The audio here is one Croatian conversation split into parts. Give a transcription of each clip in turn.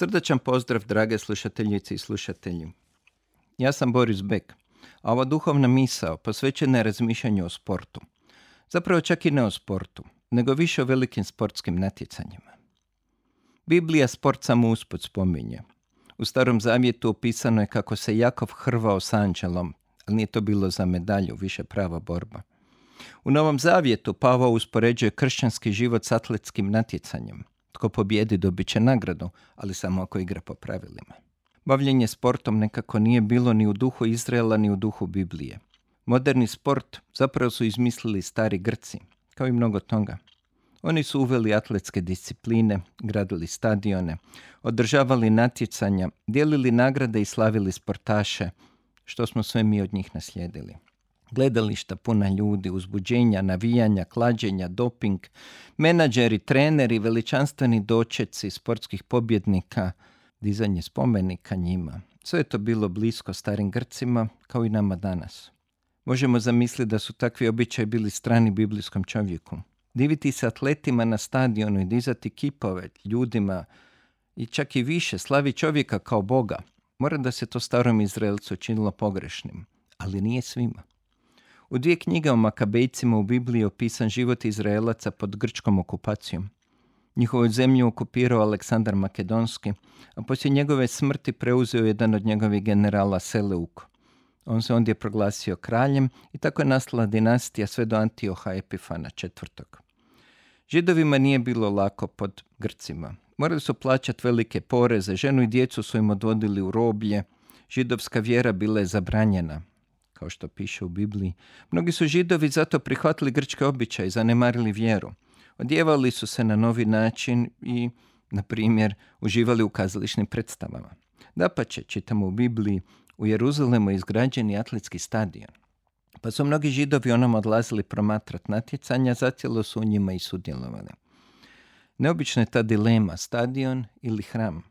Srdačan pozdrav, drage slušateljice i slušatelji. Ja sam Boris Bek, a ova duhovna misao posvećena je razmišljanju o sportu. Zapravo čak i ne o sportu, nego više o velikim sportskim natjecanjima. Biblija sport samo usput spominje. U starom zavjetu opisano je kako se Jakov hrvao s anđelom, ali nije to bilo za medalju, više prava borba. U Novom zavjetu Pavao uspoređuje kršćanski život s atletskim natjecanjem. Tko pobjedi dobit će nagradu, ali samo ako igra po pravilima. Bavljenje sportom nekako nije bilo ni u duhu Izraela, ni u duhu Biblije. Moderni sport zapravo su izmislili stari Grci, kao i mnogo toga. Oni su uveli atletske discipline, gradili stadione, održavali natjecanja, dijelili nagrade i slavili sportaše, što smo sve mi od njih naslijedili gledališta puna ljudi, uzbuđenja, navijanja, klađenja, doping, menadžeri, treneri, veličanstveni dočeci sportskih pobjednika, dizanje spomenika njima. Sve je to bilo blisko starim Grcima, kao i nama danas. Možemo zamisliti da su takvi običaji bili strani biblijskom čovjeku. Diviti se atletima na stadionu i dizati kipove ljudima i čak i više slavi čovjeka kao Boga. Mora da se to starom Izraelcu činilo pogrešnim, ali nije svima. U dvije knjige o Makabejcima u Bibliji je opisan život Izraelaca pod grčkom okupacijom. Njihovu zemlju okupirao Aleksandar Makedonski, a poslije njegove smrti preuzeo jedan od njegovih generala Seleuk. On se ondje proglasio kraljem i tako je nastala dinastija sve do Antioha Epifana četvrtog. Židovima nije bilo lako pod Grcima. Morali su plaćati velike poreze, ženu i djecu su im odvodili u roblje, židovska vjera bila je zabranjena, kao što piše u Bibliji. Mnogi su židovi zato prihvatili grčke običaje i zanemarili vjeru. Odjevali su se na novi način i, na primjer, uživali u kazališnim predstavama. Dapače, čitamo u Bibliji, u Jeruzalemu je izgrađeni atletski stadion. Pa su mnogi židovi onom odlazili promatrat natjecanja, zacijelo su u njima i sudjelovali. Neobična je ta dilema, stadion ili hram.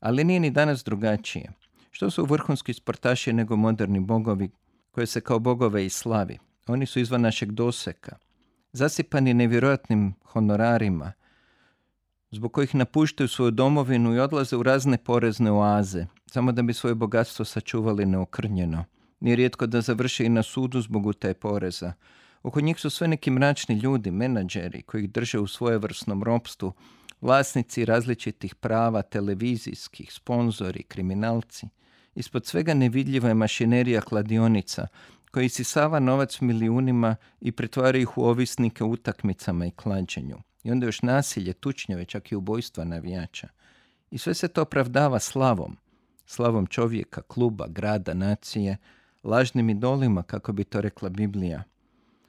Ali nije ni danas drugačije. Što su vrhunski sportaši nego moderni bogovi koje se kao bogove i slavi. Oni su izvan našeg doseka, zasipani nevjerojatnim honorarima, zbog kojih napuštaju svoju domovinu i odlaze u razne porezne oaze, samo da bi svoje bogatstvo sačuvali neokrnjeno. Nije rijetko da završe i na sudu zbog utaje poreza. Oko njih su sve neki mračni ljudi, menadžeri, koji ih drže u svojevrsnom ropstvu, vlasnici različitih prava, televizijskih, sponzori, kriminalci – Ispod svega nevidljiva je mašinerija kladionica, koji isisava novac milijunima i pretvara ih u ovisnike utakmicama i klađenju. I onda još nasilje, tučnjave, čak i ubojstva navijača. I sve se to opravdava slavom. Slavom čovjeka, kluba, grada, nacije, lažnim idolima, kako bi to rekla Biblija.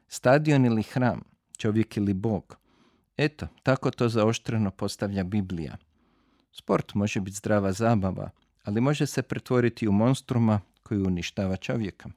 Stadion ili hram, čovjek ili Bog. Eto, tako to zaoštreno postavlja Biblija. Sport može biti zdrava zabava, ali može se pretvoriti u monstruma koji uništava čovjeka.